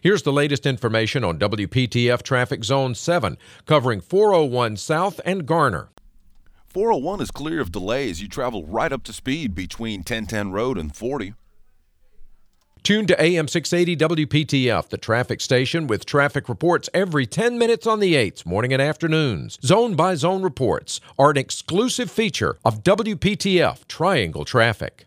Here's the latest information on WPTF Traffic Zone 7, covering 401 South and Garner. 401 is clear of delays. You travel right up to speed between 1010 Road and 40. Tune to AM 680 WPTF, the traffic station with traffic reports every 10 minutes on the 8s, morning and afternoons. Zone by zone reports are an exclusive feature of WPTF Triangle Traffic.